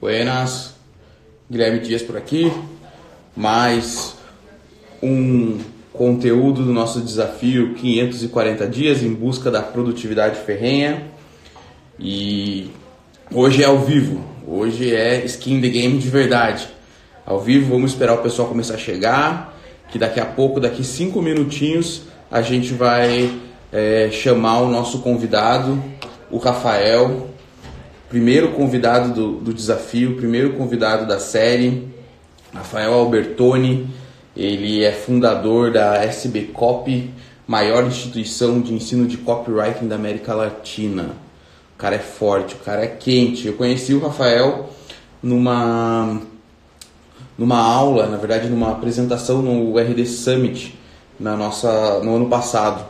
Buenas, Guilherme Dias por aqui. Mais um conteúdo do nosso desafio 540 dias em busca da produtividade ferrenha. E hoje é ao vivo, hoje é skin the game de verdade. Ao vivo, vamos esperar o pessoal começar a chegar, que daqui a pouco, daqui cinco minutinhos, a gente vai é, chamar o nosso convidado, o Rafael, primeiro convidado do, do desafio, primeiro convidado da série, Rafael Albertoni. Ele é fundador da SB Copy, maior instituição de ensino de copywriting da América Latina. O cara é forte, o cara é quente. Eu conheci o Rafael numa numa aula, na verdade, numa apresentação no RD Summit na nossa no ano passado.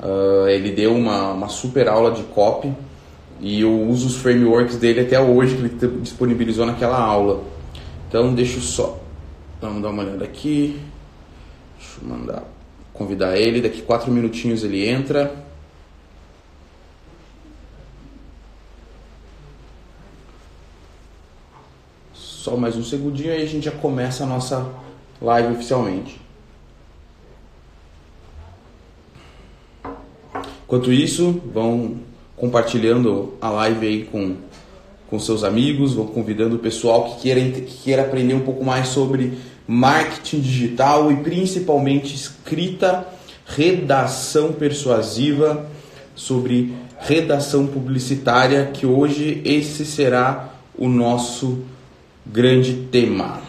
Uh, ele deu uma, uma super aula de copy e eu uso os frameworks dele até hoje que ele disponibilizou naquela aula. Então deixa eu só vamos dar uma olhada aqui. Deixa eu mandar convidar ele. Daqui quatro minutinhos ele entra. Só mais um segundinho aí a gente já começa a nossa live oficialmente. Enquanto isso, vão compartilhando a live aí com, com seus amigos, vão convidando o pessoal que queira, que queira aprender um pouco mais sobre marketing digital e principalmente escrita, redação persuasiva, sobre redação publicitária, que hoje esse será o nosso grande tema.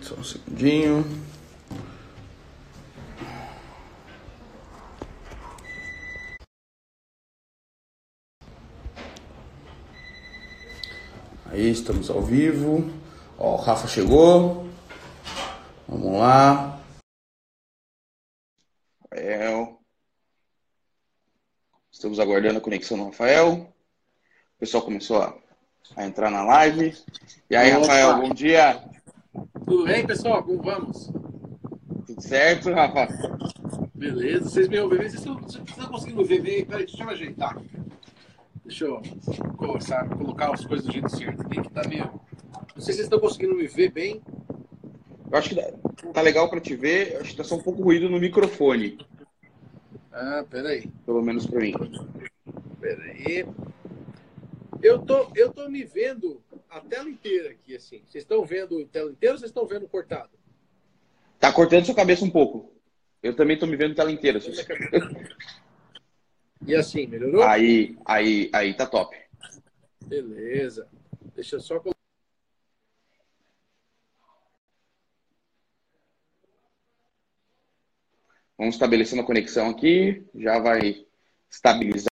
Só um segundinho. Aí estamos ao vivo. Ó, o Rafa chegou. Vamos lá. Rafael. Estamos aguardando a conexão do Rafael. O pessoal começou a, a entrar na live. E aí, Opa. Rafael, bom dia. Tudo bem, pessoal? Como vamos? Tudo certo, Rafa? Beleza. Vocês me ouvem? Vocês estão, vocês estão conseguindo ver bem? Peraí, deixa eu ajeitar. Deixa eu começar, colocar as coisas do jeito certo. Tem que estar tá meio. Não sei se vocês estão conseguindo me ver bem. Eu acho que tá legal para te ver. Acho que tá só um pouco ruído no microfone. Ah, peraí. Pelo menos para mim. Peraí. Eu tô, eu tô me vendo a tela inteira aqui, assim. Vocês estão vendo a tela inteira ou vocês estão vendo cortado? Tá cortando sua cabeça um pouco. Eu também tô me vendo tela inteira. E assim, melhorou? Aí, aí, aí tá top. Beleza. Deixa eu só Vamos estabelecendo a conexão aqui. Já vai estabilizar.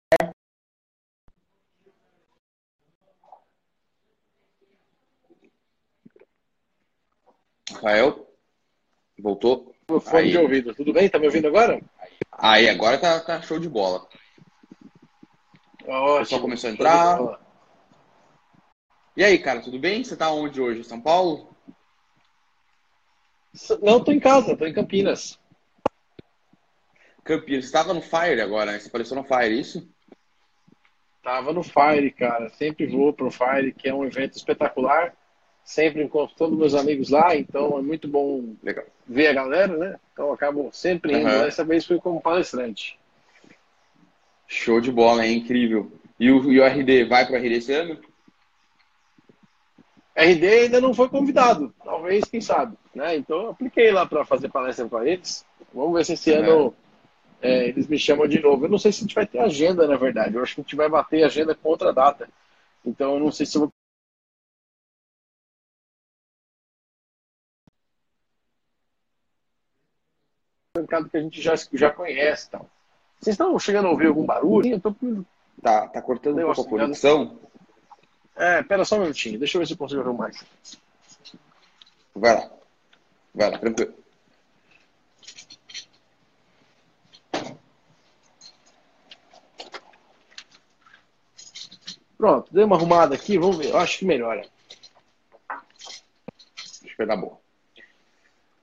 Rafael, voltou. Fone aí. de ouvido, tudo bem? Tá me ouvindo agora? Aí, agora tá, tá show de bola. Ótimo. O pessoal começou a entrar. E aí, cara, tudo bem? Você tá onde hoje? São Paulo? Não, tô em casa, tô em Campinas. Campinas. Você estava no Fire agora, né? Você apareceu no Fire, é isso? Tava no Fire, cara. Sempre vou pro Fire, que é um evento espetacular. Sempre encontro todos meus amigos lá, então é muito bom Legal. ver a galera, né? Então acabo sempre indo. Uhum. Dessa vez fui como palestrante. Show de bola, é incrível. E o, e o RD, vai para o RD esse ano? RD ainda não foi convidado, talvez, quem sabe. Né? Então eu apliquei lá para fazer palestra com eles. Vamos ver se esse uhum. ano é, eles me chamam de novo. Eu não sei se a gente vai ter agenda, na verdade. Eu acho que a gente vai bater agenda com outra data. Então eu não sei se eu vou. mercado que a gente já, já conhece. Então. Vocês estão chegando a ouvir algum barulho? Eu tô... Tá, tá cortando um pouco a conexão. É, pera só um minutinho. Deixa eu ver se eu consigo ouvir mais. Vai lá. Vai lá, tranquilo. Pronto, dei uma arrumada aqui, vamos ver. Eu acho que melhora. Acho que vai dar bom.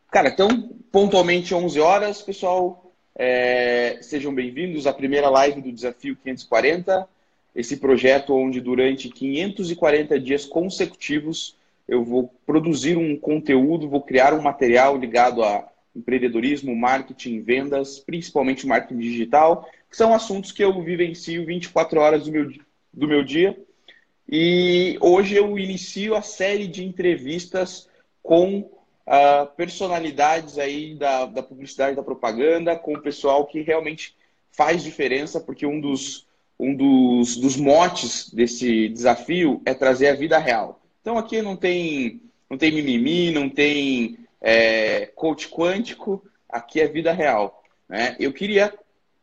Cara, então, pontualmente 11 horas, pessoal, É, sejam bem-vindos à primeira live do Desafio 540, esse projeto onde durante 540 dias consecutivos eu vou produzir um conteúdo, vou criar um material ligado a empreendedorismo, marketing, vendas, principalmente marketing digital, que são assuntos que eu vivencio 24 horas do meu, do meu dia. E hoje eu inicio a série de entrevistas com uh, personalidades aí da, da publicidade, da propaganda, com o pessoal que realmente faz diferença, porque um dos, um dos, dos motes desse desafio é trazer a vida real. Então aqui não tem, não tem mimimi, não tem é, coach quântico, aqui é vida real. Né? Eu queria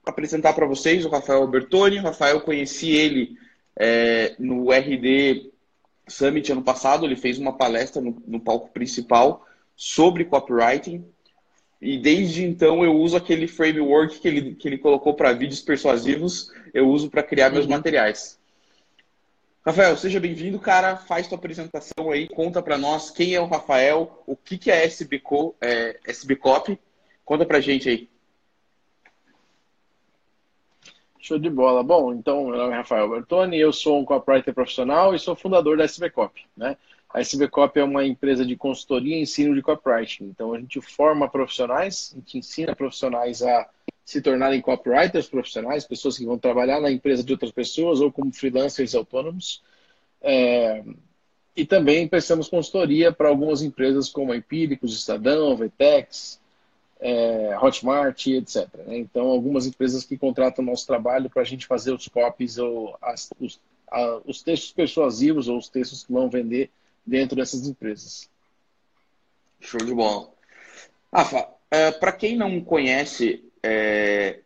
apresentar para vocês o Rafael Bertoni. O Rafael, conheci ele é, no RD Summit ano passado, ele fez uma palestra no, no palco principal sobre copywriting. E desde então eu uso aquele framework que ele, que ele colocou para vídeos persuasivos, eu uso para criar meus uhum. materiais. Rafael, seja bem-vindo, cara. Faz tua apresentação aí, conta para nós quem é o Rafael, o que, que é SBCO, é, SBCOP. Conta pra gente aí. Show de bola. Bom, então, meu nome é Rafael Bertoni, eu sou um copywriter profissional e sou fundador da SBCOP. Né? A SBCOP é uma empresa de consultoria e ensino de copywriting. Então, a gente forma profissionais, a gente ensina profissionais a se tornarem copywriters profissionais, pessoas que vão trabalhar na empresa de outras pessoas ou como freelancers autônomos. É, e também prestamos consultoria para algumas empresas como a Empíricos, Estadão, Vetex, é, Hotmart, etc. Né? Então, algumas empresas que contratam nosso trabalho para a gente fazer os copies ou as, os, a, os textos persuasivos ou os textos que vão vender dentro dessas empresas. Show de bola. Rafa, é, para quem não conhece é,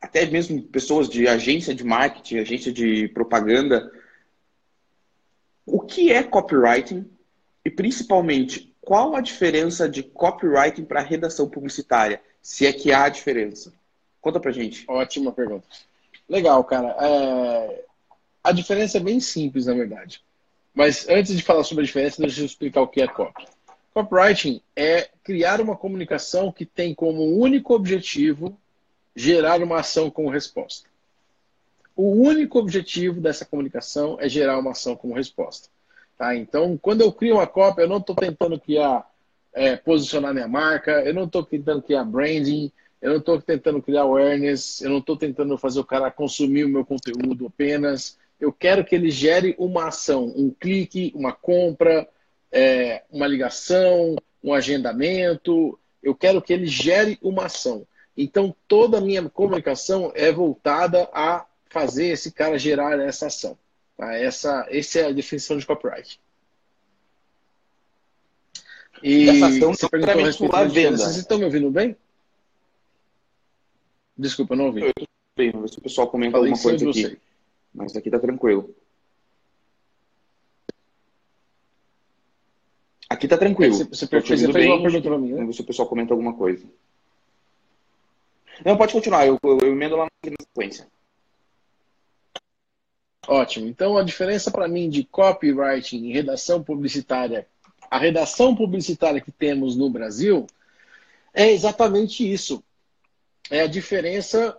até mesmo pessoas de agência de marketing, agência de propaganda, o que é copywriting e principalmente qual a diferença de copywriting para redação publicitária, se é que há diferença? Conta pra gente. Ótima pergunta. Legal, cara. É... A diferença é bem simples, na verdade. Mas antes de falar sobre a diferença, deixa eu explicar o que é copy. Copywriting é criar uma comunicação que tem como único objetivo gerar uma ação com resposta. O único objetivo dessa comunicação é gerar uma ação como resposta. Tá? Então, quando eu crio uma cópia, eu não estou tentando criar, é, posicionar minha marca, eu não estou tentando criar branding, eu não estou tentando criar awareness, eu não estou tentando fazer o cara consumir o meu conteúdo apenas. Eu quero que ele gere uma ação, um clique, uma compra, é, uma ligação, um agendamento. Eu quero que ele gere uma ação. Então, toda a minha comunicação é voltada a fazer esse cara gerar essa ação. Tá? Essa, essa é a definição de copyright. E essa ação você perguntou a respeito da venda. Vocês estão me ouvindo bem? Desculpa, não ouvi. Eu estou bem, vamos ver se o pessoal comenta Falei alguma coisa aqui. Você. Mas aqui tá tranquilo. Aqui tá tranquilo. Você, você, você fez bem, uma pergunta pra mim, né? Vamos ver se o pessoal comenta alguma coisa. Não, pode continuar, eu, eu, eu emendo lá na sequência. Ótimo. Então, a diferença para mim de copywriting e redação publicitária, a redação publicitária que temos no Brasil, é exatamente isso. É a diferença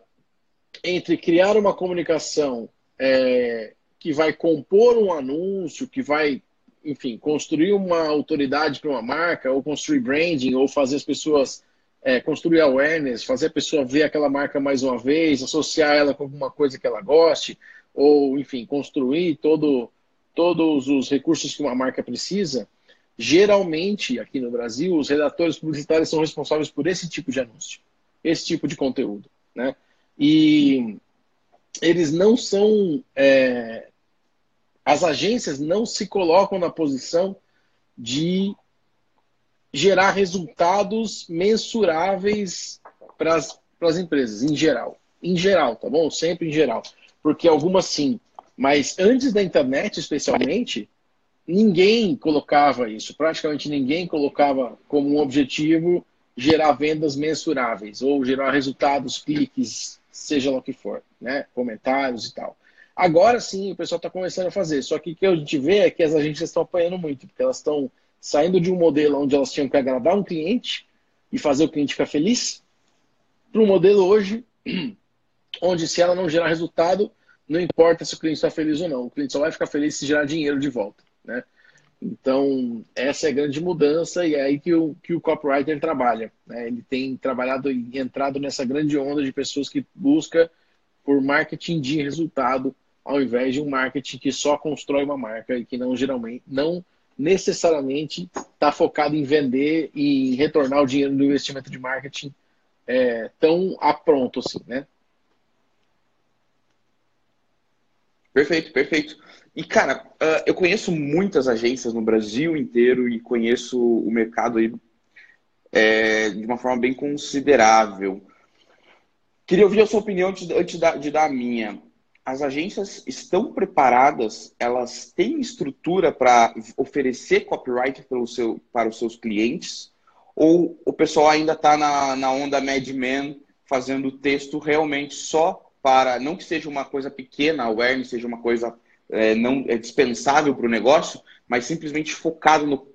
entre criar uma comunicação é, que vai compor um anúncio, que vai enfim, construir uma autoridade para uma marca, ou construir branding, ou fazer as pessoas é, construir awareness, fazer a pessoa ver aquela marca mais uma vez, associar ela com alguma coisa que ela goste, ou, enfim, construir todo, todos os recursos que uma marca precisa. Geralmente, aqui no Brasil, os redatores publicitários são responsáveis por esse tipo de anúncio, esse tipo de conteúdo. Né? E eles não são é, as agências não se colocam na posição de gerar resultados mensuráveis para as empresas, em geral. Em geral, tá bom? Sempre em geral. Porque algumas sim. Mas antes da internet, especialmente, ninguém colocava isso. Praticamente ninguém colocava como um objetivo gerar vendas mensuráveis ou gerar resultados, cliques, seja lá o que for, né? Comentários e tal. Agora sim o pessoal está começando a fazer. Só que o que a gente vê é que as agências estão apanhando muito, porque elas estão saindo de um modelo onde elas tinham que agradar um cliente e fazer o cliente ficar feliz para um modelo hoje onde se ela não gerar resultado, não importa se o cliente está feliz ou não, o cliente só vai ficar feliz se gerar dinheiro de volta, né? Então, essa é a grande mudança e é aí que o, que o copywriter trabalha. Né? Ele tem trabalhado e entrado nessa grande onda de pessoas que busca por marketing de resultado, ao invés de um marketing que só constrói uma marca e que não geralmente, não necessariamente está focado em vender e retornar o dinheiro do investimento de marketing é, tão a pronto assim, né? Perfeito, perfeito. E, cara, uh, eu conheço muitas agências no Brasil inteiro e conheço o mercado aí é, de uma forma bem considerável. Queria ouvir a sua opinião antes, antes de dar a minha. As agências estão preparadas? Elas têm estrutura para oferecer copyright seu, para os seus clientes? Ou o pessoal ainda está na, na onda Mad Men, fazendo texto realmente só para, não que seja uma coisa pequena, a awareness seja uma coisa é, não é dispensável para o negócio, mas simplesmente focado no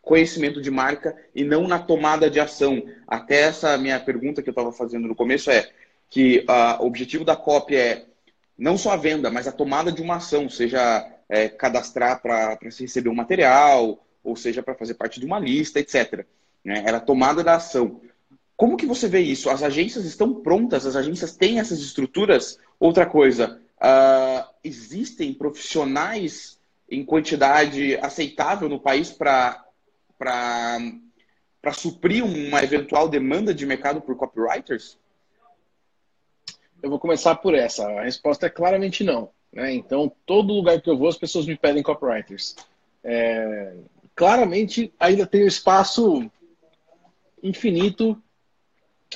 conhecimento de marca e não na tomada de ação. Até essa minha pergunta que eu estava fazendo no começo é que uh, o objetivo da cópia é não só a venda, mas a tomada de uma ação, seja é, cadastrar para se receber um material, ou seja para fazer parte de uma lista, etc. Né? Era a tomada da ação. Como que você vê isso? As agências estão prontas? As agências têm essas estruturas? Outra coisa, uh, existem profissionais em quantidade aceitável no país para suprir uma eventual demanda de mercado por copywriters? Eu vou começar por essa. A resposta é claramente não. Né? Então, todo lugar que eu vou, as pessoas me pedem copywriters. É... Claramente, ainda tem um espaço infinito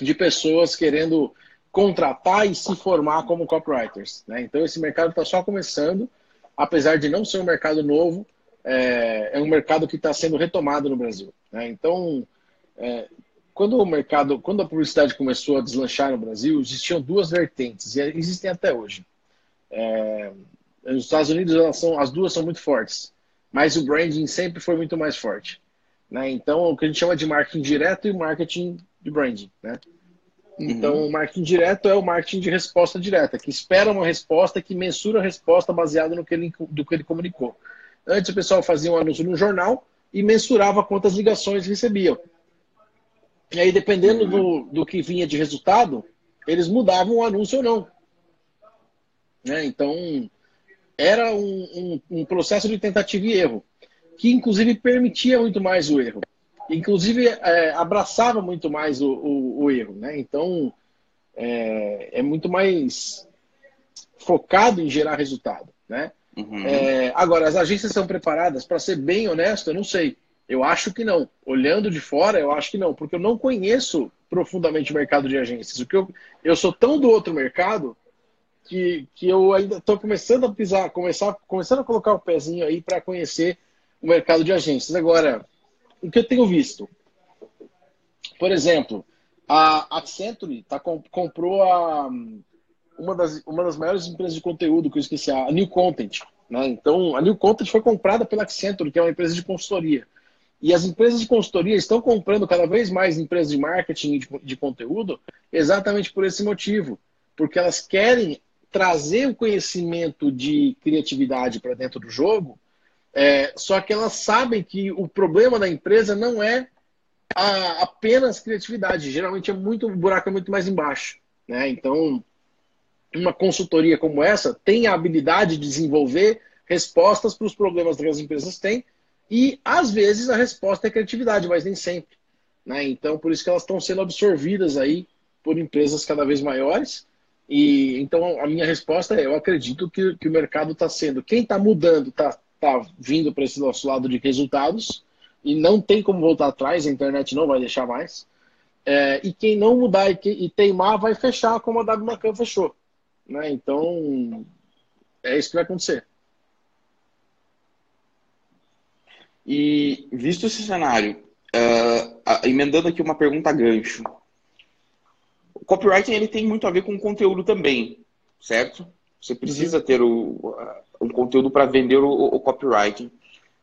de pessoas querendo contratar e se formar como copywriters. Né? Então, esse mercado está só começando, apesar de não ser um mercado novo, é, é um mercado que está sendo retomado no Brasil. Né? Então, é, quando o mercado, quando a publicidade começou a deslanchar no Brasil, existiam duas vertentes e existem até hoje. É, nos Estados Unidos são, as duas são muito fortes, mas o branding sempre foi muito mais forte. Né? Então, o que a gente chama de marketing direto e marketing de branding. Né? Então, uhum. o marketing direto é o marketing de resposta direta, que espera uma resposta, que mensura a resposta baseada no que ele, do que ele comunicou. Antes, o pessoal fazia um anúncio no jornal e mensurava quantas ligações recebiam. E aí, dependendo do, do que vinha de resultado, eles mudavam o anúncio ou não. Né? Então, era um, um, um processo de tentativa e erro, que inclusive permitia muito mais o erro inclusive é, abraçava muito mais o, o, o erro, né? Então é, é, muito mais focado em gerar resultado, né? Uhum. É, agora, as agências são preparadas, para ser bem honesto, eu não sei. Eu acho que não. Olhando de fora, eu acho que não, porque eu não conheço profundamente o mercado de agências. O que eu, eu sou tão do outro mercado que, que eu ainda estou começando a pisar, começar, começando a colocar o pezinho aí para conhecer o mercado de agências. Agora, o que eu tenho visto? Por exemplo, a Accenture tá, comprou a, uma, das, uma das maiores empresas de conteúdo que eu esqueci, a New Content. Né? Então, a New Content foi comprada pela Accenture, que é uma empresa de consultoria. E as empresas de consultoria estão comprando cada vez mais empresas de marketing de, de conteúdo exatamente por esse motivo. Porque elas querem trazer o conhecimento de criatividade para dentro do jogo é, só que elas sabem que o problema da empresa não é a, apenas criatividade. Geralmente é muito, o buraco é muito mais embaixo. Né? Então, uma consultoria como essa tem a habilidade de desenvolver respostas para os problemas que as empresas têm e, às vezes, a resposta é criatividade, mas nem sempre. Né? Então, por isso que elas estão sendo absorvidas aí por empresas cada vez maiores. E então a minha resposta é: eu acredito que, que o mercado está sendo. Quem está mudando, está está vindo para esse nosso lado de resultados e não tem como voltar atrás, a internet não vai deixar mais. É, e quem não mudar e, que, e, teimar vai fechar como a W Macan fechou. Né? Então, é isso que vai acontecer. E visto esse cenário, uh, emendando aqui uma pergunta gancho. O copywriting ele tem muito a ver com conteúdo também, certo? Você precisa ter o, um conteúdo para vender o, o copywriting.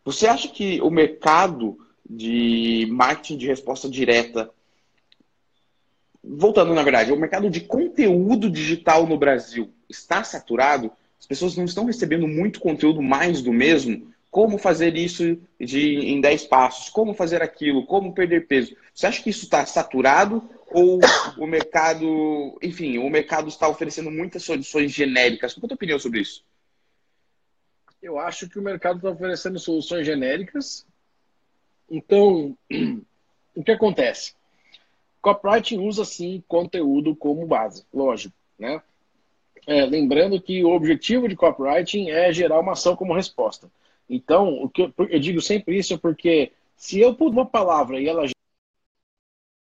Você acha que o mercado de marketing de resposta direta voltando na verdade, o mercado de conteúdo digital no Brasil está saturado? As pessoas não estão recebendo muito conteúdo mais do mesmo? Como fazer isso de, em 10 passos? Como fazer aquilo? Como perder peso? Você acha que isso está saturado ou o mercado, enfim, o mercado está oferecendo muitas soluções genéricas? Qual é a tua opinião sobre isso? Eu acho que o mercado está oferecendo soluções genéricas. Então, o que acontece? Copywriting usa sim conteúdo como base, lógico, né? É, lembrando que o objetivo de copywriting é gerar uma ação como resposta. Então, o que eu, eu digo sempre isso porque se eu pôr uma palavra e ela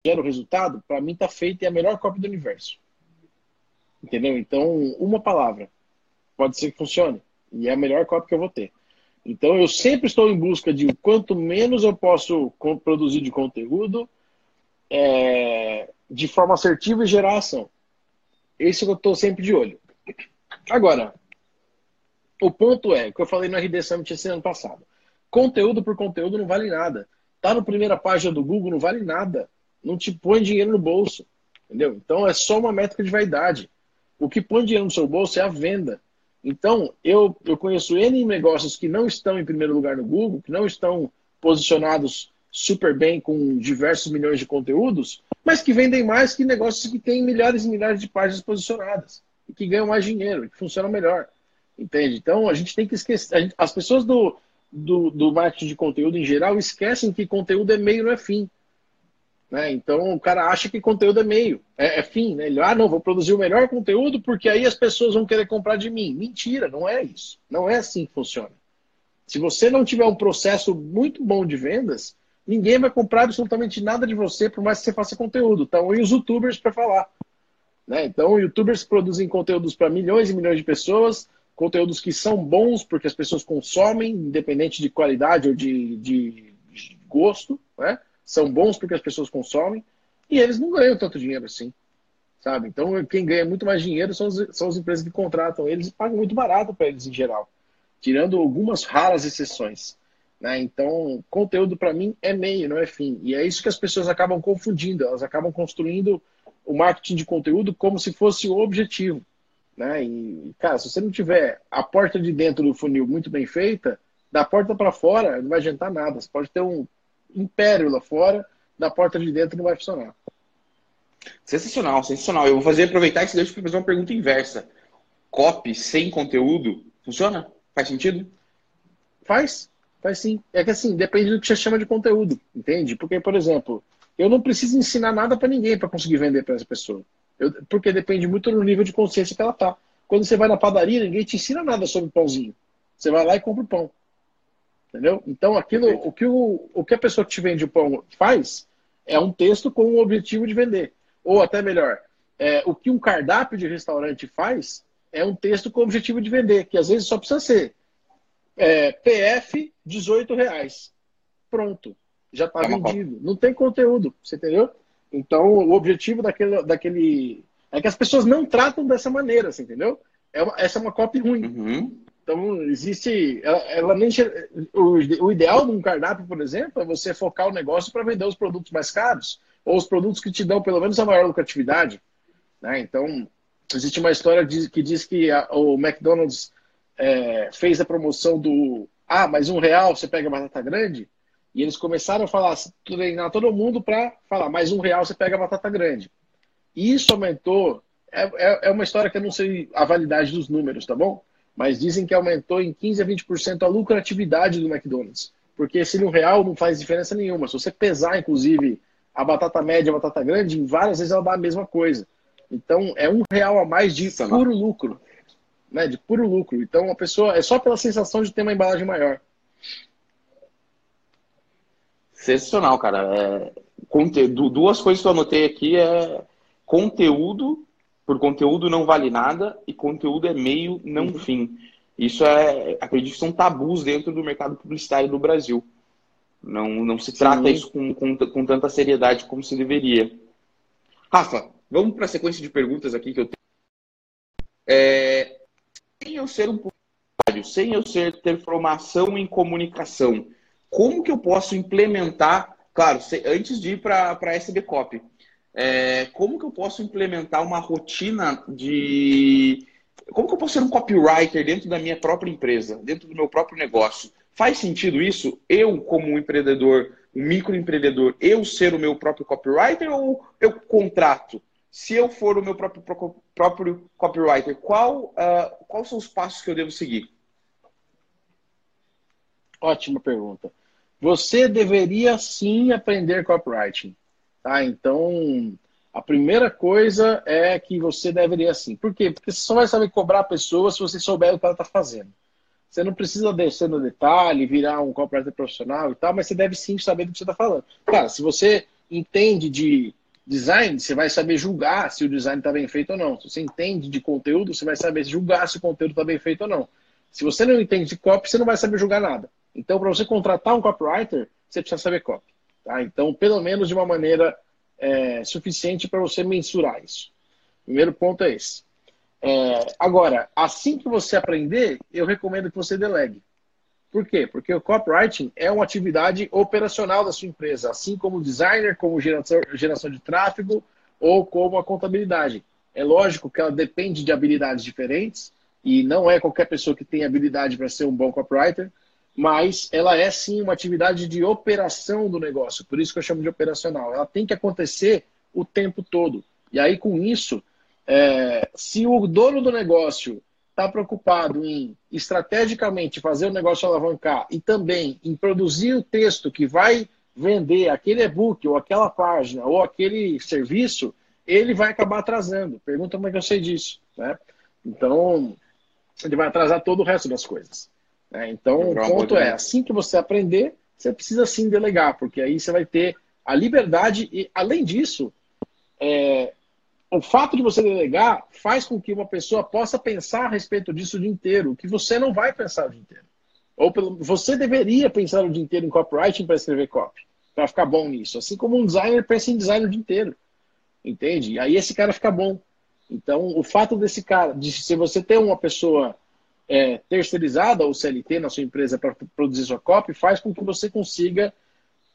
gera o resultado, para mim está feita e é a melhor cópia do universo. Entendeu? Então, uma palavra pode ser que funcione e é a melhor cópia que eu vou ter. Então, eu sempre estou em busca de quanto menos eu posso produzir de conteúdo é, de forma assertiva e gerar ação. Esse eu estou sempre de olho. Agora, o ponto é, que eu falei no RD Summit esse ano passado. Conteúdo por conteúdo não vale nada. Tá na primeira página do Google, não vale nada. Não te põe dinheiro no bolso. Entendeu? Então é só uma métrica de vaidade. O que põe dinheiro no seu bolso é a venda. Então, eu, eu conheço N negócios que não estão em primeiro lugar no Google, que não estão posicionados super bem com diversos milhões de conteúdos, mas que vendem mais que negócios que têm milhares e milhares de páginas posicionadas e que ganham mais dinheiro que funcionam melhor. Entende? Então a gente tem que esquecer. Gente, as pessoas do, do, do, marketing de conteúdo em geral esquecem que conteúdo é meio, não é fim. Né? Então o cara acha que conteúdo é meio, é, é fim. Né? Ele, ah, não, vou produzir o melhor conteúdo porque aí as pessoas vão querer comprar de mim. Mentira, não é isso. Não é assim que funciona. Se você não tiver um processo muito bom de vendas, ninguém vai comprar absolutamente nada de você, por mais que você faça conteúdo. Então, e os youtubers para falar. Né? Então, youtubers produzem conteúdos para milhões e milhões de pessoas, conteúdos que são bons porque as pessoas consomem, independente de qualidade ou de, de, de gosto? São bons porque as pessoas consomem, e eles não ganham tanto dinheiro assim. Sabe? Então, quem ganha muito mais dinheiro são, são as empresas que contratam eles e pagam muito barato para eles em geral, tirando algumas raras exceções. Né? Então, conteúdo para mim é meio, não é fim. E é isso que as pessoas acabam confundindo. Elas acabam construindo o marketing de conteúdo como se fosse o objetivo. Né? E, cara, se você não tiver a porta de dentro do funil muito bem feita, da porta para fora não vai adiantar nada. Você pode ter um império lá fora, da porta de dentro não vai funcionar. Sensacional, sensacional. Eu vou fazer aproveitar esse deixa para fazer uma pergunta inversa. Copy sem conteúdo funciona? Faz sentido? Faz. Faz sim. É que assim, depende do que você chama de conteúdo, entende? Porque, por exemplo, eu não preciso ensinar nada para ninguém para conseguir vender para essa pessoa. Eu, porque depende muito do nível de consciência que ela tá. Quando você vai na padaria, ninguém te ensina nada sobre pãozinho. Você vai lá e compra o pão. Entendeu? Então, aquilo, o que, o, o que a pessoa que te vende o pão faz é um texto com o objetivo de vender. Ou até melhor, é, o que um cardápio de restaurante faz é um texto com o objetivo de vender, que às vezes só precisa ser é, PF, 18 reais. Pronto. Já está é vendido. Não tem conteúdo, você entendeu? Então, o objetivo daquele, daquele. É que as pessoas não tratam dessa maneira, você entendeu? É uma, essa é uma copy ruim. Uhum. Então, existe. Ela, ela nem. O, o ideal de um cardápio, por exemplo, é você focar o negócio para vender os produtos mais caros, ou os produtos que te dão pelo menos a maior lucratividade. Né? Então, existe uma história que diz que a, o McDonald's é, fez a promoção do ah, mas um real você pega batata grande, e eles começaram a falar, treinar todo mundo para falar, mais um real você pega batata grande. E isso aumentou, é, é, é, uma história que eu não sei a validade dos números, tá bom? Mas dizem que aumentou em 15 a 20% a lucratividade do McDonald's. Porque esse um real não faz diferença nenhuma. Se você pesar, inclusive, a batata média e a batata grande, várias vezes ela dá a mesma coisa. Então, é um real a mais de puro lucro né, de puro lucro. Então a pessoa é só pela sensação de ter uma embalagem maior. Sensacional, cara. É, conteúdo, duas coisas que eu anotei aqui é conteúdo, por conteúdo não vale nada, e conteúdo é meio, não uhum. fim. Isso é, acredito que são tabus dentro do mercado publicitário do Brasil. Não, não se trata Sim. isso com, com, com tanta seriedade como se deveria. Rafa, vamos para a sequência de perguntas aqui que eu tenho. É, sem eu ser um publicitário, sem eu ser, ter formação em comunicação, como que eu posso implementar, claro, antes de ir para a SB Copy, é, como que eu posso implementar uma rotina de. Como que eu posso ser um copywriter dentro da minha própria empresa, dentro do meu próprio negócio? Faz sentido isso? Eu, como um empreendedor, um microempreendedor, eu ser o meu próprio copywriter ou eu contrato? Se eu for o meu próprio, próprio copywriter, qual, uh, quais são os passos que eu devo seguir? Ótima pergunta. Você deveria sim aprender copywriting. Tá? Então, a primeira coisa é que você deveria sim. Por quê? Porque você só vai saber cobrar a pessoa se você souber o que ela está fazendo. Você não precisa descer no detalhe, virar um copywriter profissional e tal, mas você deve sim saber do que você está falando. Cara, se você entende de design, você vai saber julgar se o design está bem feito ou não. Se você entende de conteúdo, você vai saber julgar se o conteúdo está bem feito ou não. Se você não entende de copy, você não vai saber julgar nada. Então, para você contratar um copywriter, você precisa saber copy. Tá? Então, pelo menos de uma maneira é, suficiente para você mensurar isso. Primeiro ponto é esse. É, agora, assim que você aprender, eu recomendo que você delegue. Por quê? Porque o copywriting é uma atividade operacional da sua empresa, assim como designer, como geração de tráfego ou como a contabilidade. É lógico que ela depende de habilidades diferentes e não é qualquer pessoa que tem habilidade para ser um bom copywriter, mas ela é sim uma atividade de operação do negócio, por isso que eu chamo de operacional. Ela tem que acontecer o tempo todo. E aí, com isso, é, se o dono do negócio está preocupado em estrategicamente fazer o negócio alavancar e também em produzir o texto que vai vender aquele e-book ou aquela página ou aquele serviço, ele vai acabar atrasando. Pergunta como é que eu sei disso. Né? Então, ele vai atrasar todo o resto das coisas. Né? Então, o ponto é, assim que você aprender, você precisa sim delegar, porque aí você vai ter a liberdade e, além disso, é, o fato de você delegar faz com que uma pessoa possa pensar a respeito disso o dia inteiro, que você não vai pensar o dia inteiro. Ou pelo, você deveria pensar o dia inteiro em copywriting para escrever copy, para ficar bom nisso. Assim como um designer pensa em design o dia inteiro. Entende? E aí esse cara fica bom. Então, o fato desse cara, de se você ter uma pessoa é, terceirizada ou CLT na sua empresa para produzir sua copy, faz com que você consiga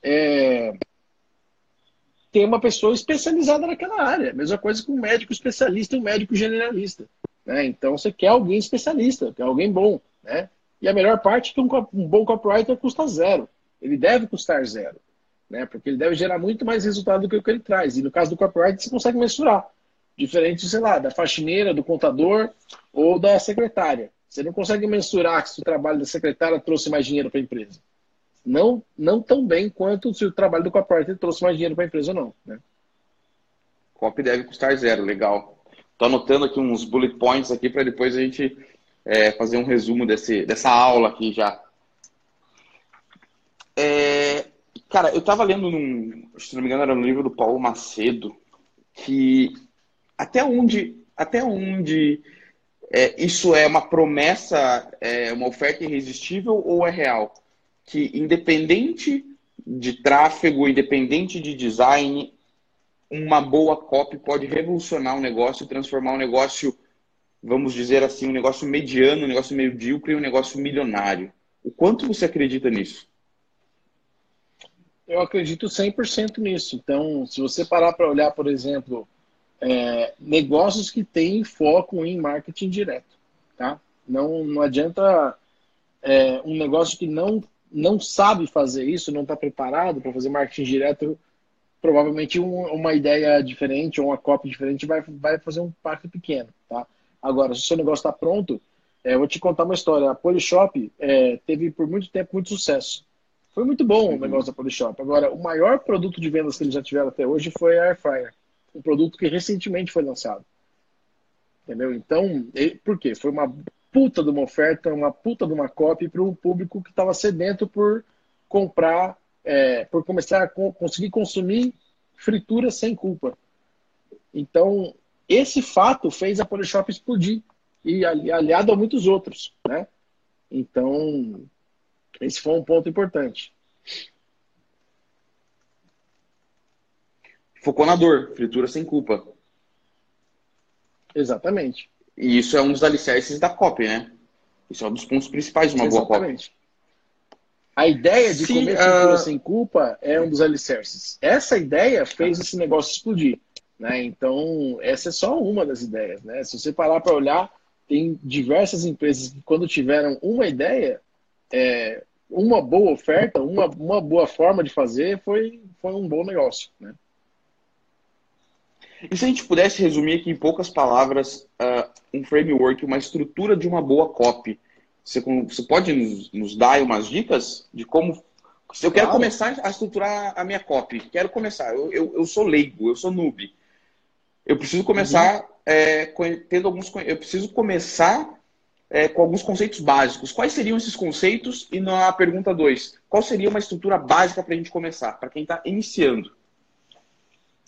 é, ter uma pessoa especializada naquela área. Mesma coisa com um médico especialista e um médico generalista. Né? Então você quer alguém especialista, quer alguém bom. Né? E a melhor parte é que um, um bom copywriter custa zero. Ele deve custar zero. Né? Porque ele deve gerar muito mais resultado do que o que ele traz. E no caso do copywriter, você consegue mensurar. Diferente, sei lá, da faxineira, do contador ou da secretária. Você não consegue mensurar se o trabalho da secretária trouxe mais dinheiro para a empresa. Não, não tão bem quanto se o trabalho do copywriter trouxe mais dinheiro para a empresa ou não. Né? Copy deve custar zero, legal. Estou anotando aqui uns bullet points aqui para depois a gente é, fazer um resumo desse, dessa aula aqui já. É, cara, eu estava lendo num, se não me engano, era no livro do Paulo Macedo, que até onde, até onde é, isso é uma promessa, é uma oferta irresistível ou é real? Que independente de tráfego, independente de design, uma boa copy pode revolucionar o negócio e transformar um negócio, vamos dizer assim, um negócio mediano, um negócio medíocre um negócio milionário. O quanto você acredita nisso? Eu acredito 100% nisso. Então, se você parar para olhar, por exemplo, é, negócios que têm foco em marketing direto. Tá? Não, não adianta é, um negócio que não, não sabe fazer isso, não está preparado para fazer marketing direto, provavelmente um, uma ideia diferente ou uma cópia diferente vai, vai fazer um impacto pequeno. Tá? Agora, se o seu negócio está pronto, é, eu vou te contar uma história. A Polishop é, teve por muito tempo muito sucesso. Foi muito bom uhum. o negócio da Polishop. Agora, o maior produto de vendas que eles já tiveram até hoje foi a Air Fryer um produto que recentemente foi lançado. Entendeu? Então, por quê? Foi uma puta de uma oferta, uma puta de uma copy para um público que estava sedento por comprar, é, por começar a conseguir consumir fritura sem culpa. Então, esse fato fez a Polishop explodir e aliado a muitos outros, né? Então, esse foi um ponto importante. Focou na dor, fritura sem culpa. Exatamente. E isso é um dos alicerces da COP, né? Isso é um dos pontos principais de uma Exatamente. boa COP. A ideia de Sim, comer fritura uh... sem culpa é um dos alicerces. Essa ideia fez esse negócio explodir. Né? Então, essa é só uma das ideias. Né? Se você parar para olhar, tem diversas empresas que, quando tiveram uma ideia, é, uma boa oferta, uma, uma boa forma de fazer, foi, foi um bom negócio. Né? E se a gente pudesse resumir aqui em poucas palavras uh, um framework, uma estrutura de uma boa copy, você, você pode nos, nos dar umas dicas de como. Se eu quero claro. começar a estruturar a minha copy, quero começar, eu, eu, eu sou leigo, eu sou noob. Eu preciso começar uhum. é, tendo alguns. Eu preciso começar é, com alguns conceitos básicos. Quais seriam esses conceitos? E na pergunta 2, qual seria uma estrutura básica para a gente começar, para quem está iniciando?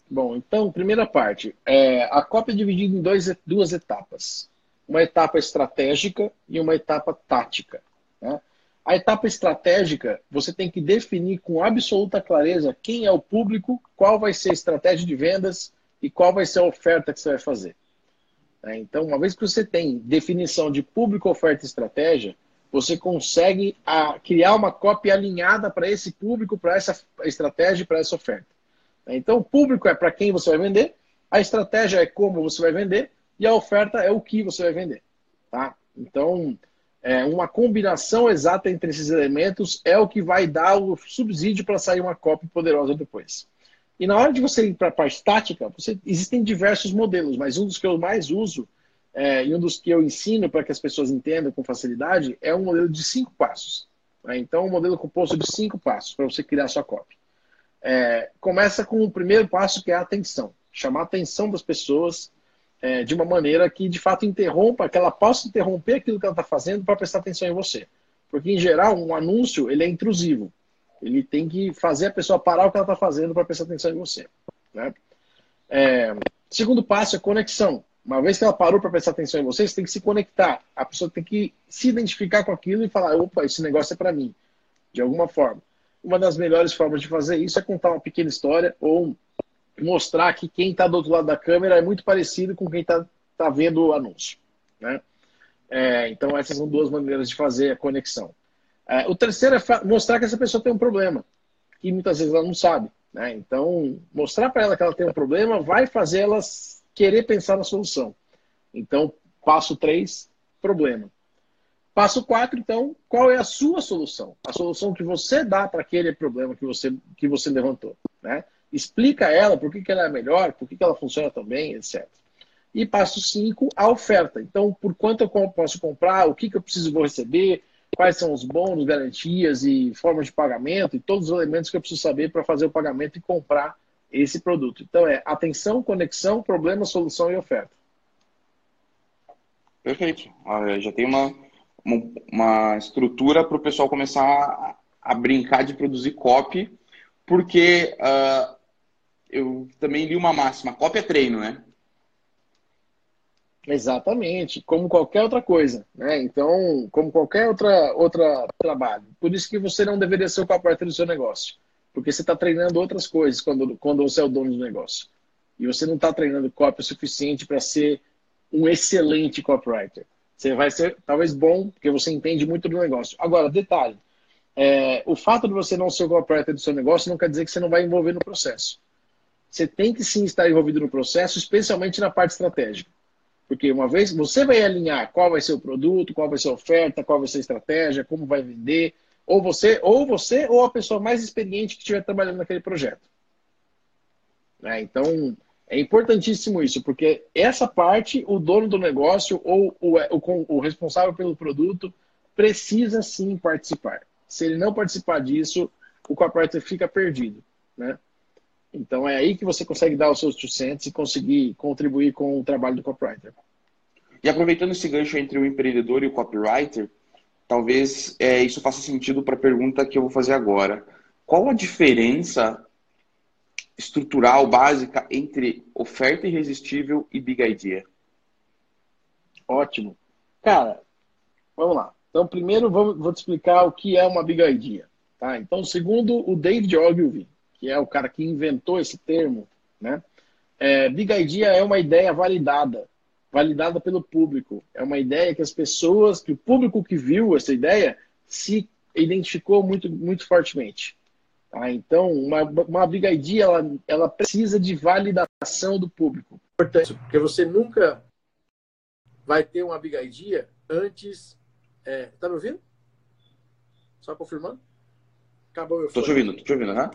Bom, então, primeira parte. É, a cópia é dividida em dois, duas etapas. Uma etapa estratégica e uma etapa tática. Né? A etapa estratégica, você tem que definir com absoluta clareza quem é o público, qual vai ser a estratégia de vendas e qual vai ser a oferta que você vai fazer. Né? Então, uma vez que você tem definição de público, oferta e estratégia, você consegue a, criar uma cópia alinhada para esse público, para essa estratégia e para essa oferta. Então, o público é para quem você vai vender, a estratégia é como você vai vender e a oferta é o que você vai vender. Tá? Então, é, uma combinação exata entre esses elementos é o que vai dar o subsídio para sair uma cópia poderosa depois. E na hora de você ir para a parte tática, você, existem diversos modelos, mas um dos que eu mais uso é, e um dos que eu ensino para que as pessoas entendam com facilidade é um modelo de cinco passos. Né? Então, um modelo composto de cinco passos para você criar sua cópia. É, começa com o primeiro passo, que é a atenção. Chamar a atenção das pessoas é, de uma maneira que, de fato, interrompa, que ela possa interromper aquilo que ela está fazendo para prestar atenção em você. Porque, em geral, um anúncio ele é intrusivo. Ele tem que fazer a pessoa parar o que ela está fazendo para prestar atenção em você. Né? É, segundo passo é conexão. Uma vez que ela parou para prestar atenção em você, você tem que se conectar. A pessoa tem que se identificar com aquilo e falar: opa, esse negócio é para mim, de alguma forma uma das melhores formas de fazer isso é contar uma pequena história ou mostrar que quem está do outro lado da câmera é muito parecido com quem está tá vendo o anúncio. Né? É, então, essas são duas maneiras de fazer a conexão. É, o terceiro é mostrar que essa pessoa tem um problema, que muitas vezes ela não sabe. Né? Então, mostrar para ela que ela tem um problema vai fazer ela querer pensar na solução. Então, passo três, problema. Passo 4, então, qual é a sua solução? A solução que você dá para aquele problema que você, que você levantou. Né? Explica ela por que, que ela é melhor, por que, que ela funciona tão bem, etc. E passo 5, a oferta. Então, por quanto eu posso comprar, o que, que eu preciso vou receber, quais são os bônus, garantias e formas de pagamento e todos os elementos que eu preciso saber para fazer o pagamento e comprar esse produto. Então, é atenção, conexão, problema, solução e oferta. Perfeito. Ah, já tem uma uma estrutura para o pessoal começar a, a, brincar de produzir copy, porque uh, eu também li uma máxima, copy é treino, né? Exatamente, como qualquer outra coisa, né? Então, como qualquer outra outra trabalho. Por isso que você não deveria ser o copywriter do seu negócio, porque você está treinando outras coisas quando, quando você é o dono do negócio. E você não está treinando copy o suficiente para ser um excelente copywriter. Você vai ser talvez bom, porque você entende muito do negócio. Agora, detalhe: é, o fato de você não ser o copywriter do seu negócio não quer dizer que você não vai envolver no processo. Você tem que sim estar envolvido no processo, especialmente na parte estratégica. Porque uma vez você vai alinhar qual vai ser o produto, qual vai ser a oferta, qual vai ser a estratégia, como vai vender, ou você, ou você, ou a pessoa mais experiente que estiver trabalhando naquele projeto. Né? Então, é importantíssimo isso, porque essa parte, o dono do negócio ou o, o, o responsável pelo produto precisa sim participar. Se ele não participar disso, o copywriter fica perdido, né? Então é aí que você consegue dar os seus 200 e conseguir contribuir com o trabalho do copywriter. E aproveitando esse gancho entre o empreendedor e o copywriter, talvez é, isso faça sentido para a pergunta que eu vou fazer agora. Qual a diferença estrutural básica entre oferta irresistível e big idea? Ótimo. Cara, vamos lá. Então, primeiro vou, vou te explicar o que é uma big idea. Tá? Então, segundo o David Ogilvy, que é o cara que inventou esse termo, né? É, big idea é uma ideia validada, validada pelo público. É uma ideia que as pessoas, que o público que viu essa ideia se identificou muito, muito fortemente. Ah, então, uma, uma ela, ela precisa de validação do público. Importante, porque você nunca vai ter uma Big ID antes... É, tá me ouvindo? Só confirmando? Acabou meu Tô te ouvindo, tô te ouvindo, né?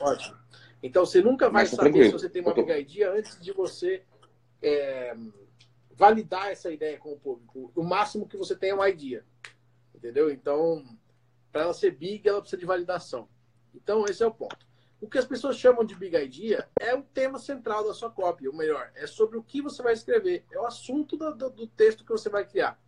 Ótimo. Então, você nunca vai saber tranquilo. se você tem uma Big ID antes de você é, validar essa ideia com o público. O máximo que você tem é uma idea. Entendeu? Então, para ela ser big, ela precisa de validação. Então, esse é o ponto. O que as pessoas chamam de big idea é o tema central da sua cópia, ou melhor, é sobre o que você vai escrever, é o assunto do, do, do texto que você vai criar,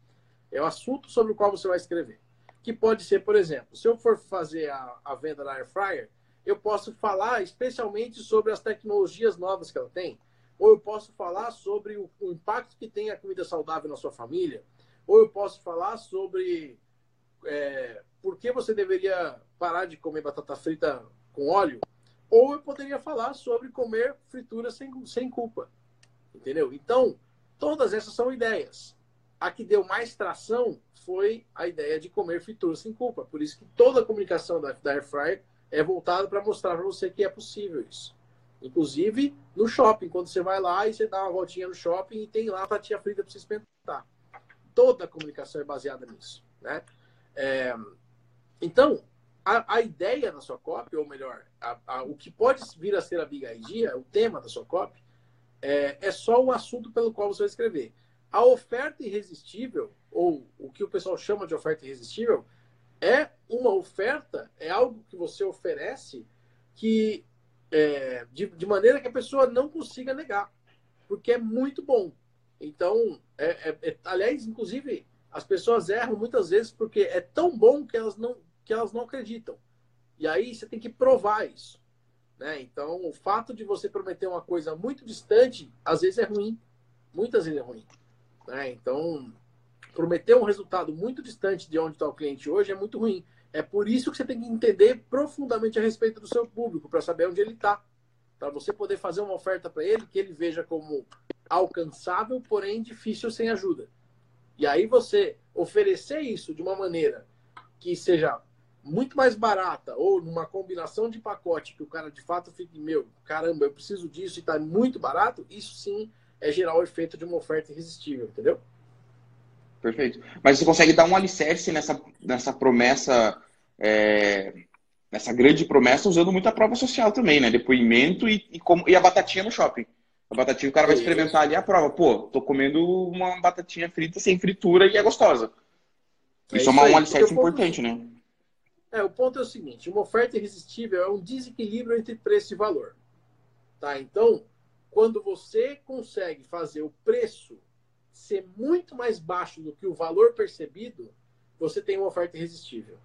é o assunto sobre o qual você vai escrever. Que pode ser, por exemplo, se eu for fazer a, a venda na Air Fryer, eu posso falar especialmente sobre as tecnologias novas que ela tem, ou eu posso falar sobre o, o impacto que tem a comida saudável na sua família, ou eu posso falar sobre é, por que você deveria parar de comer batata frita com óleo, ou eu poderia falar sobre comer fritura sem, sem culpa. Entendeu? Então, todas essas são ideias. A que deu mais tração foi a ideia de comer fritura sem culpa. Por isso que toda a comunicação da, da Air Fryer é voltada para mostrar para você que é possível isso. Inclusive no shopping, quando você vai lá e você dá uma voltinha no shopping e tem lá a frita para você experimentar. Toda a comunicação é baseada nisso. Né? É, então, a, a, ideia da sua cópia, ou melhor, a, a, o que pode vir a ser a Big Idea, o tema da sua cópia, é, é só o assunto pelo qual você vai escrever. A oferta irresistível, ou o que o pessoal chama de oferta irresistível, é uma oferta, é algo que você oferece que é, de, de, maneira que a pessoa não consiga negar, porque é muito bom. Então, é, é, é aliás, inclusive, as pessoas erram muitas vezes porque é tão bom que elas não, que elas não acreditam. E aí você tem que provar isso. Né? Então, o fato de você prometer uma coisa muito distante, às vezes é ruim. Muitas vezes é ruim. Né? Então, prometer um resultado muito distante de onde está o cliente hoje é muito ruim. É por isso que você tem que entender profundamente a respeito do seu público, para saber onde ele está. Para você poder fazer uma oferta para ele que ele veja como alcançável, porém difícil sem ajuda. E aí você oferecer isso de uma maneira que seja muito mais barata ou numa combinação de pacote que o cara de fato fique, meu, caramba, eu preciso disso e está muito barato, isso sim é gerar o efeito de uma oferta irresistível, entendeu? Perfeito. Mas você consegue dar um alicerce nessa, nessa promessa, é, nessa grande promessa, usando muita prova social também, né? Depoimento e, e, como, e a batatinha no shopping. A batatinha, o cara vai experimentar ali a prova. Pô, tô comendo uma batatinha frita sem fritura e é gostosa. É isso, é uma, um alicerce importante, né? É, o ponto é o seguinte: uma oferta irresistível é um desequilíbrio entre preço e valor. Tá? Então, quando você consegue fazer o preço ser muito mais baixo do que o valor percebido, você tem uma oferta irresistível.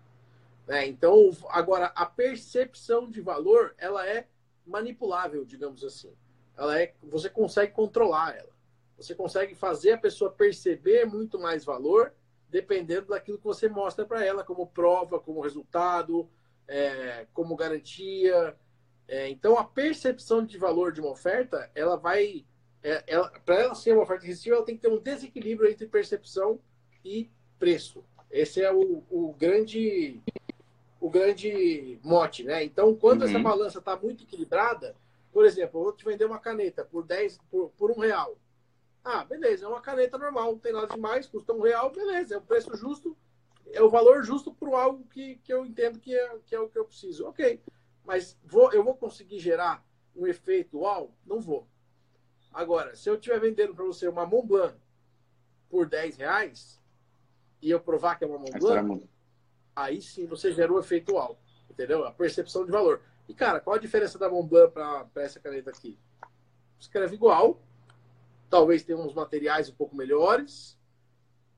Né? Então, agora, a percepção de valor, ela é manipulável, digamos assim ela é, você consegue controlar ela. Você consegue fazer a pessoa perceber muito mais valor dependendo daquilo que você mostra para ela como prova, como resultado, é, como garantia. É, então, a percepção de valor de uma oferta, ela vai, é, para ela ser uma oferta irresistível, ela tem que ter um desequilíbrio entre percepção e preço. Esse é o, o grande o grande mote, né? Então, quando uhum. essa balança está muito equilibrada, por exemplo, eu vou te vender uma caneta por 10, por, por um real. Ah, beleza, é uma caneta normal, não tem nada demais, custa um real, beleza, é o preço justo, é o valor justo por algo que, que eu entendo que é, que é o que eu preciso. Ok, mas vou, eu vou conseguir gerar um efeito uau? Não vou. Agora, se eu estiver vendendo para você uma Mont Blanc por 10 reais e eu provar que é uma Mont Blanc, aí sim você gera o efeito uau. Entendeu? A percepção de valor. E, cara, qual a diferença da Montblanc para essa caneta aqui? Escreve igual, talvez tenha uns materiais um pouco melhores,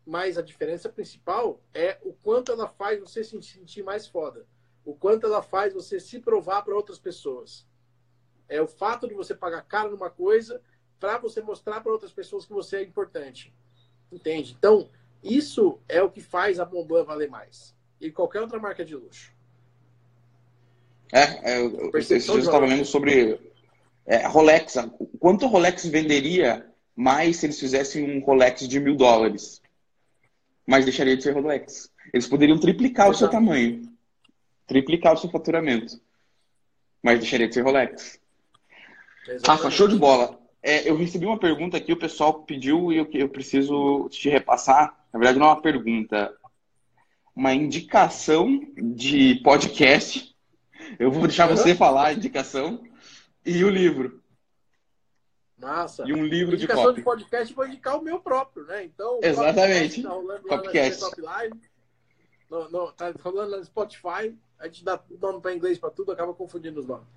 mas a diferença principal é o quanto ela faz você se sentir mais foda. O quanto ela faz você se provar para outras pessoas. É o fato de você pagar caro numa coisa para você mostrar para outras pessoas que você é importante. Entende? Então, isso é o que faz a Montblanc valer mais. E qualquer outra marca de luxo. É, é eu, eu estava lendo sobre é, Rolex. Quanto Rolex venderia mais se eles fizessem um Rolex de mil dólares? Mas deixaria de ser Rolex. Eles poderiam triplicar Exato. o seu tamanho. triplicar o seu faturamento. Mas deixaria de ser Rolex. Exatamente. Rafa, show de bola. É, eu recebi uma pergunta aqui, o pessoal pediu e eu, eu preciso te repassar. Na verdade, não é uma pergunta, uma indicação de podcast. Eu vou deixar você falar a indicação e o livro. Massa. E um livro Indicação de, de podcast, vou indicar o meu próprio, né? Então, Exatamente. Podcast. Tá Live, no, no, tá rolando no Spotify. A gente dá nome para inglês para tudo, acaba confundindo os nomes.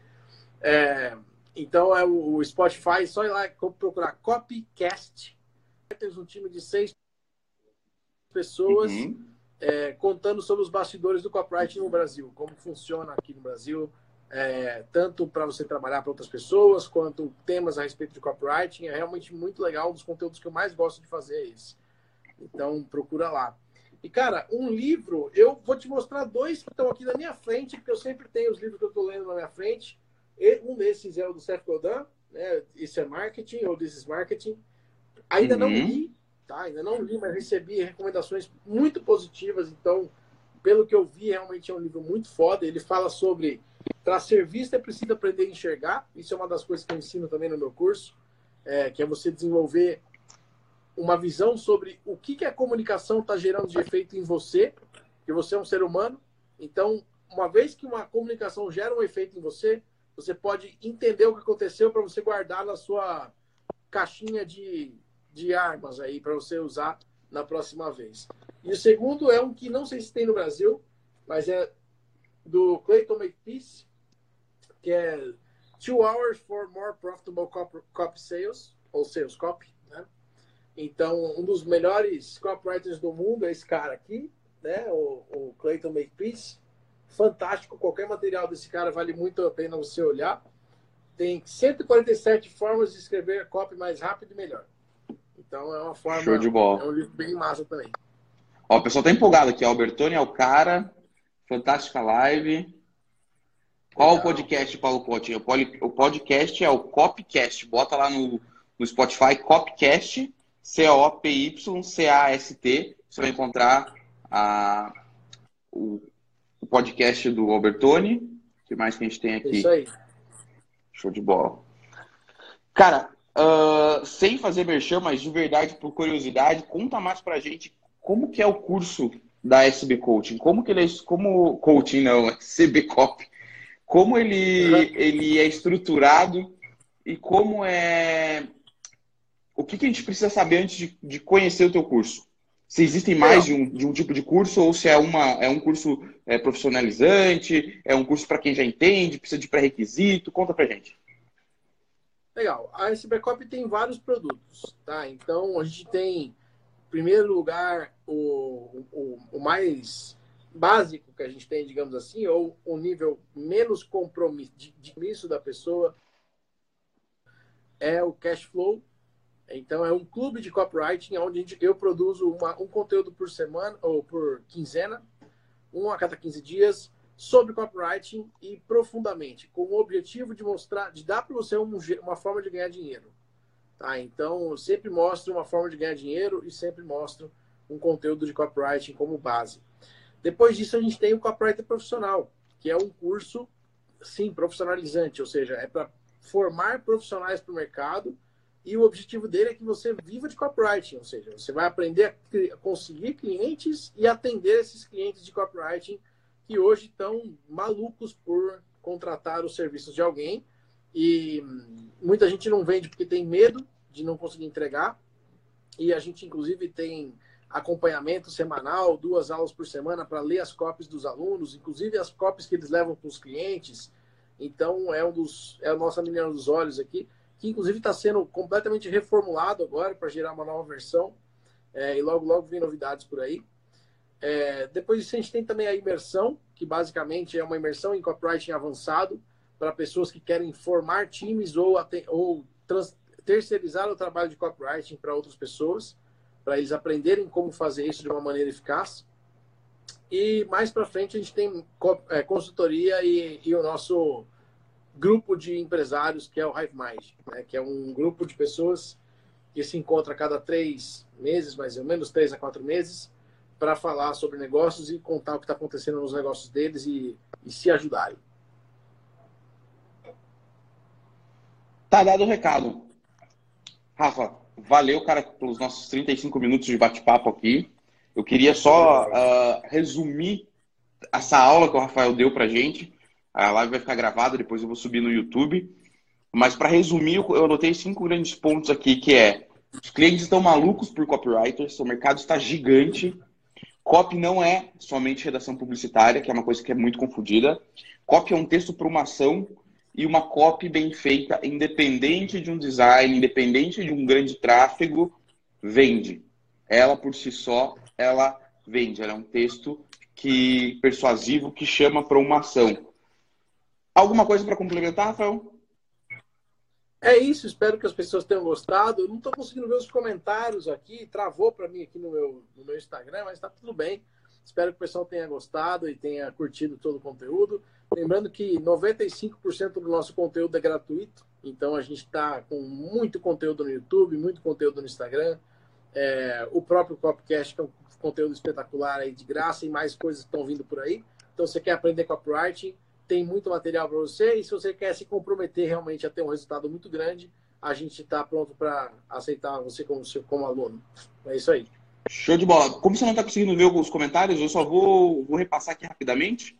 É, então, é o, o, Spotify, só ir lá procurar Copycast. Temos um time de seis pessoas uhum. É, contando sobre os bastidores do copyright no Brasil, como funciona aqui no Brasil, é, tanto para você trabalhar para outras pessoas, quanto temas a respeito de copywriting. É realmente muito legal, um dos conteúdos que eu mais gosto de fazer é esse. Então, procura lá. E, cara, um livro, eu vou te mostrar dois que estão aqui na minha frente, porque eu sempre tenho os livros que eu estou lendo na minha frente. E um desses é o do Seth Godin, né? Isso é Marketing, ou This is Marketing. Ainda uhum. não li, tá? Ainda não li, mas recebi recomendações muito positivas. Então, pelo que eu vi, realmente é um livro muito foda. Ele fala sobre para ser visto é preciso aprender a enxergar. Isso é uma das coisas que eu ensino também no meu curso, é, que é você desenvolver uma visão sobre o que, que a comunicação está gerando de efeito em você, que você é um ser humano. Então, uma vez que uma comunicação gera um efeito em você, você pode entender o que aconteceu para você guardar na sua caixinha de, de armas aí, para você usar na próxima vez. E o segundo é um que não sei se tem no Brasil, mas é do Clayton Makepeace, que é Two Hours for More Profitable Copy, Sales, ou Sales Copy, né? Então, um dos melhores copywriters do mundo é esse cara aqui, né? O, o Clayton Makepeace. Fantástico, qualquer material desse cara vale muito a pena você olhar. Tem 147 formas de escrever copy mais rápido e melhor. Então, é uma forma... Show de bola. É um livro bem massa também. Ó, o pessoal tá empolgado aqui. Albertoni é o cara. Fantástica live. Qual Legal. o podcast, Paulo Coutinho? O podcast é o Copcast. Bota lá no, no Spotify, Copcast, C-O-P-Y-C-A-S-T. Você vai encontrar a, o, o podcast do Albertoni. O que mais que a gente tem aqui? Isso aí. Show de bola. Cara, uh, sem fazer merchan, mas de verdade, por curiosidade, conta mais pra gente como que é o curso da SB Coaching? Como que ele é, como coaching não, SB Cop? Como ele, uhum. ele é estruturado e como é o que, que a gente precisa saber antes de, de conhecer o teu curso? Se existem mais de um, de um, tipo de curso ou se é, uma, é um curso é, profissionalizante, é um curso para quem já entende, precisa de pré-requisito? Conta pra gente. Legal. A SBCOP tem vários produtos, tá? Então, a gente tem primeiro lugar, o, o, o, mais básico que a gente tem, digamos assim, ou o nível menos compromisso, de, de da pessoa, é o cash flow. Então, é um clube de copywriting onde eu produzo uma, um conteúdo por semana ou por quinzena, um a cada 15 dias, sobre copywriting e profundamente, com o objetivo de mostrar, de dar para você um, uma forma de ganhar dinheiro. Tá? Então, sempre mostro uma forma de ganhar dinheiro e sempre mostro um conteúdo de copywriting como base. Depois disso, a gente tem o copywriter profissional, que é um curso, sim, profissionalizante, ou seja, é para formar profissionais para o mercado e o objetivo dele é que você viva de copywriting, ou seja, você vai aprender a conseguir clientes e atender esses clientes de copywriting que hoje estão malucos por contratar os serviços de alguém e muita gente não vende porque tem medo de não conseguir entregar. E a gente, inclusive, tem acompanhamento semanal, duas aulas por semana para ler as cópias dos alunos, inclusive as cópias que eles levam para os clientes. Então, é um dos é a nossa menina dos olhos aqui, que inclusive está sendo completamente reformulado agora para gerar uma nova versão. É, e logo, logo vem novidades por aí. É, depois disso, a gente tem também a imersão, que basicamente é uma imersão em copywriting avançado, para pessoas que querem formar times ou, ou trans, terceirizar o trabalho de copywriting para outras pessoas, para eles aprenderem como fazer isso de uma maneira eficaz. E mais para frente a gente tem é, consultoria e, e, o nosso grupo de empresários, que é o Hive Mind, né? que é um grupo de pessoas que se encontra a cada três meses, mais ou menos, três a quatro meses, para falar sobre negócios e contar o que está acontecendo nos negócios deles e, e se ajudarem. Tá dado o recado. Rafa, valeu, cara, pelos nossos 35 minutos de bate-papo aqui. Eu queria só uh, resumir essa aula que o Rafael deu pra gente. A live vai ficar gravada, depois eu vou subir no YouTube. Mas para resumir, eu anotei cinco grandes pontos aqui, que é os clientes estão malucos por copywriters, o mercado está gigante. Copy não é somente redação publicitária, que é uma coisa que é muito confundida. Copy é um texto para uma ação e uma copy bem feita, independente de um design, independente de um grande tráfego, vende. Ela por si só, ela vende. Ela é um texto que persuasivo que chama para uma ação. Alguma coisa para complementar, Rafael? É isso, espero que as pessoas tenham gostado. Eu não estou conseguindo ver os comentários aqui, travou para mim aqui no meu, no meu Instagram, mas está tudo bem. Espero que o pessoal tenha gostado e tenha curtido todo o conteúdo. Lembrando que 95% do nosso conteúdo é gratuito, então a gente está com muito conteúdo no YouTube, muito conteúdo no Instagram. É, o próprio Copcast, que é um conteúdo espetacular aí de graça, e mais coisas estão vindo por aí. Então, você quer aprender copywriting, tem muito material para você, e se você quer se comprometer realmente a ter um resultado muito grande, a gente está pronto para aceitar você como, como aluno. É isso aí. Show de bola. Como você não está conseguindo ver os comentários, eu só vou, vou repassar aqui rapidamente.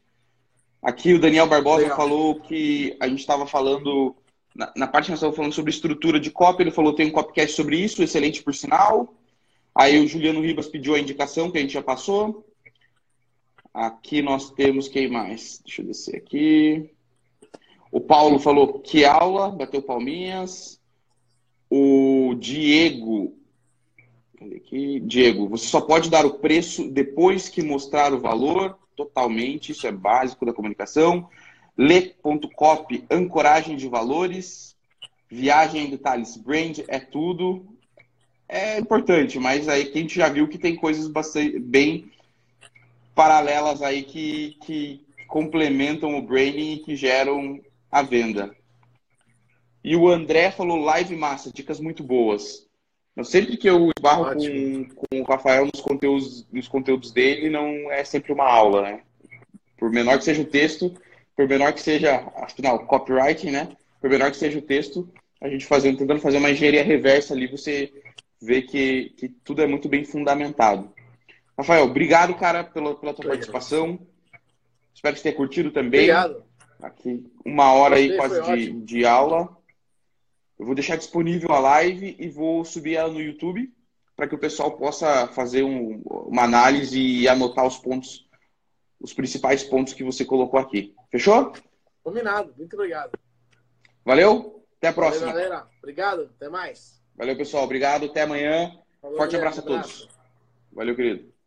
Aqui o Daniel Barbosa Legal. falou que a gente estava falando, na, na, parte que nós estávamos falando sobre estrutura de copy, ele falou tem um copycast sobre isso, excelente por sinal. Aí o Juliano Ribas pediu a indicação que a gente já passou. Aqui nós temos quem mais? Deixa eu descer aqui. O Paulo falou que aula, bateu palminhas. O Diego. Cadê aqui? Diego, você só pode dar o preço depois que mostrar o valor totalmente, isso é básico da comunicação. Le.cop, ancoragem de valores, viagem em detalhes, brand é tudo. É importante, mas aí que a gente já viu que tem coisas bastante, bem paralelas aí que, que complementam o branding e que geram a venda. E o André falou live massa, dicas muito boas. Eu sempre que eu esbarro com, com o Rafael nos conteúdos, nos conteúdos dele, não é sempre uma aula, né? Por menor que seja o texto, por menor que seja, afinal, copywriting, né? Por menor que seja o texto, a gente fazendo, tentando fazer uma engenharia reversa ali, você vê que, que tudo é muito bem fundamentado. Rafael, obrigado, cara, pela, pela tua obrigado. participação. Espero que você tenha curtido também. Obrigado. Aqui, uma hora aí quase de, de aula. Eu vou deixar disponível a live e vou subir ela no YouTube para que o pessoal possa fazer um, uma análise e anotar os pontos, os principais pontos que você colocou aqui. Fechou? Combinado. Muito obrigado. Valeu? Até a próxima. Valeu, galera. Obrigado. Até mais. Valeu, pessoal. Obrigado. Até amanhã. Valeu, Forte abraço a todos. Valeu, querido.